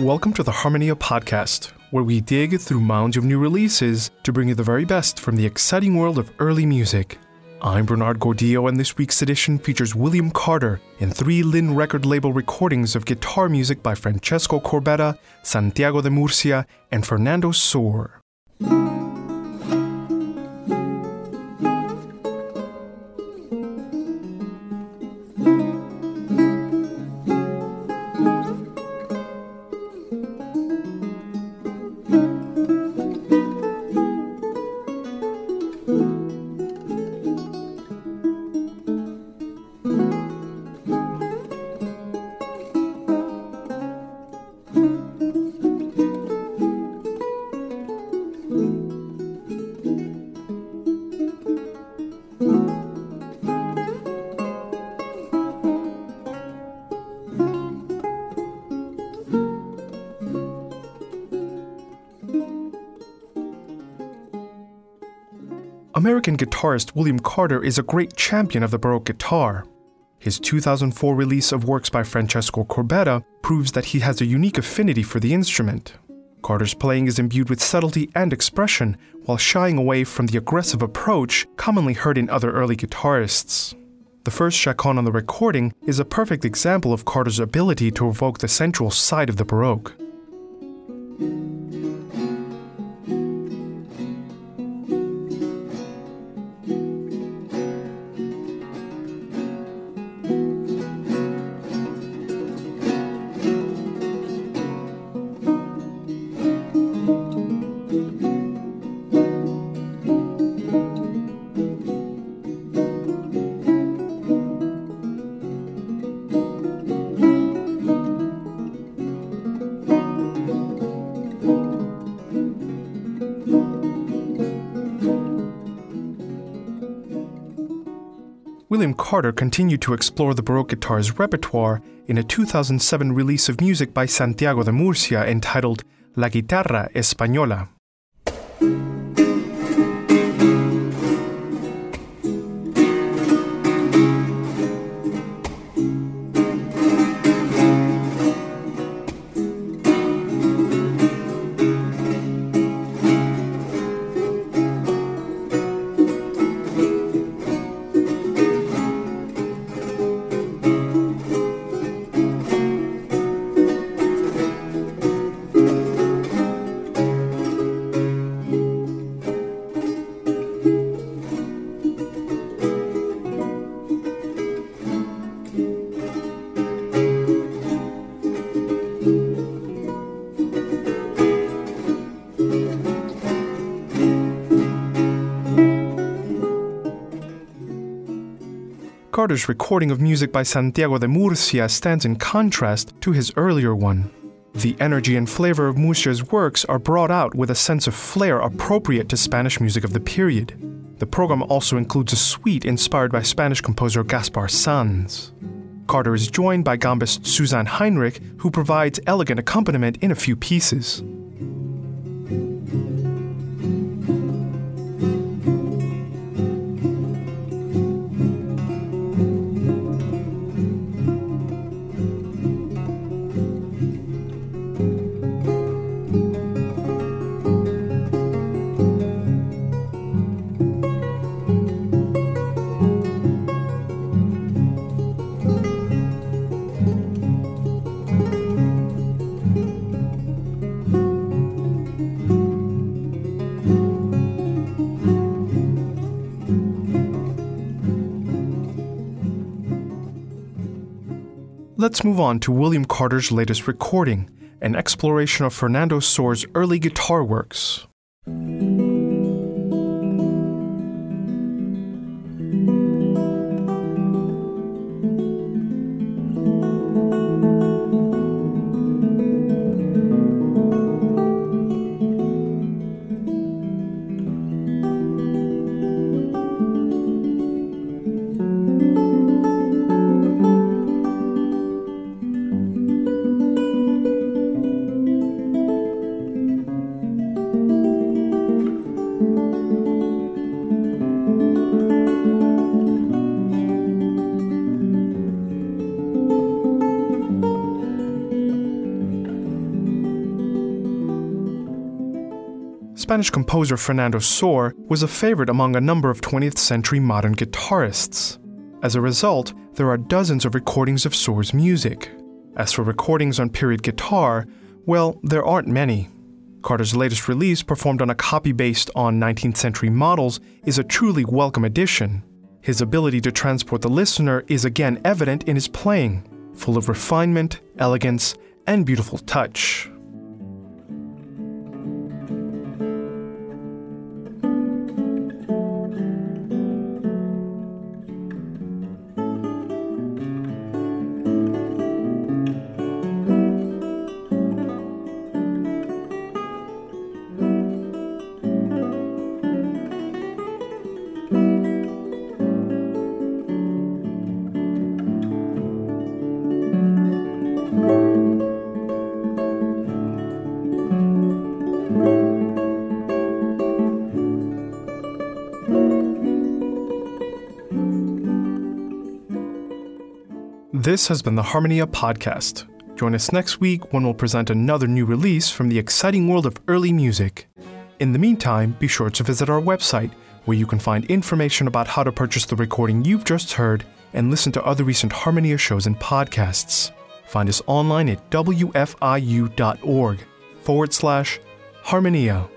Welcome to the Harmonia podcast, where we dig through mounds of new releases to bring you the very best from the exciting world of early music. I'm Bernard Gordillo, and this week's edition features William Carter in three Linn record label recordings of guitar music by Francesco Corbetta, Santiago de Murcia, and Fernando Sor. American guitarist William Carter is a great champion of the Baroque guitar. His 2004 release of works by Francesco Corbetta proves that he has a unique affinity for the instrument. Carter's playing is imbued with subtlety and expression while shying away from the aggressive approach commonly heard in other early guitarists. The first chaconne on the recording is a perfect example of Carter's ability to evoke the sensual side of the Baroque. William Carter continued to explore the Baroque guitar's repertoire in a 2007 release of music by Santiago de Murcia entitled La Guitarra Española. Carter's recording of music by Santiago de Murcia stands in contrast to his earlier one. The energy and flavor of Murcia's works are brought out with a sense of flair appropriate to Spanish music of the period. The program also includes a suite inspired by Spanish composer Gaspar Sanz. Carter is joined by gambist Susanne Heinrich, who provides elegant accompaniment in a few pieces. Let's move on to William Carter's latest recording, an exploration of Fernando Sor's early guitar works. Spanish composer Fernando Sor was a favorite among a number of 20th century modern guitarists. As a result, there are dozens of recordings of Sor's music. As for recordings on period guitar, well, there aren't many. Carter's latest release, performed on a copy based on 19th century models, is a truly welcome addition. His ability to transport the listener is again evident in his playing, full of refinement, elegance, and beautiful touch. This has been the Harmonia Podcast. Join us next week when we'll present another new release from the exciting world of early music. In the meantime, be sure to visit our website, where you can find information about how to purchase the recording you've just heard and listen to other recent Harmonia shows and podcasts. Find us online at wfiu.org forward slash Harmonia.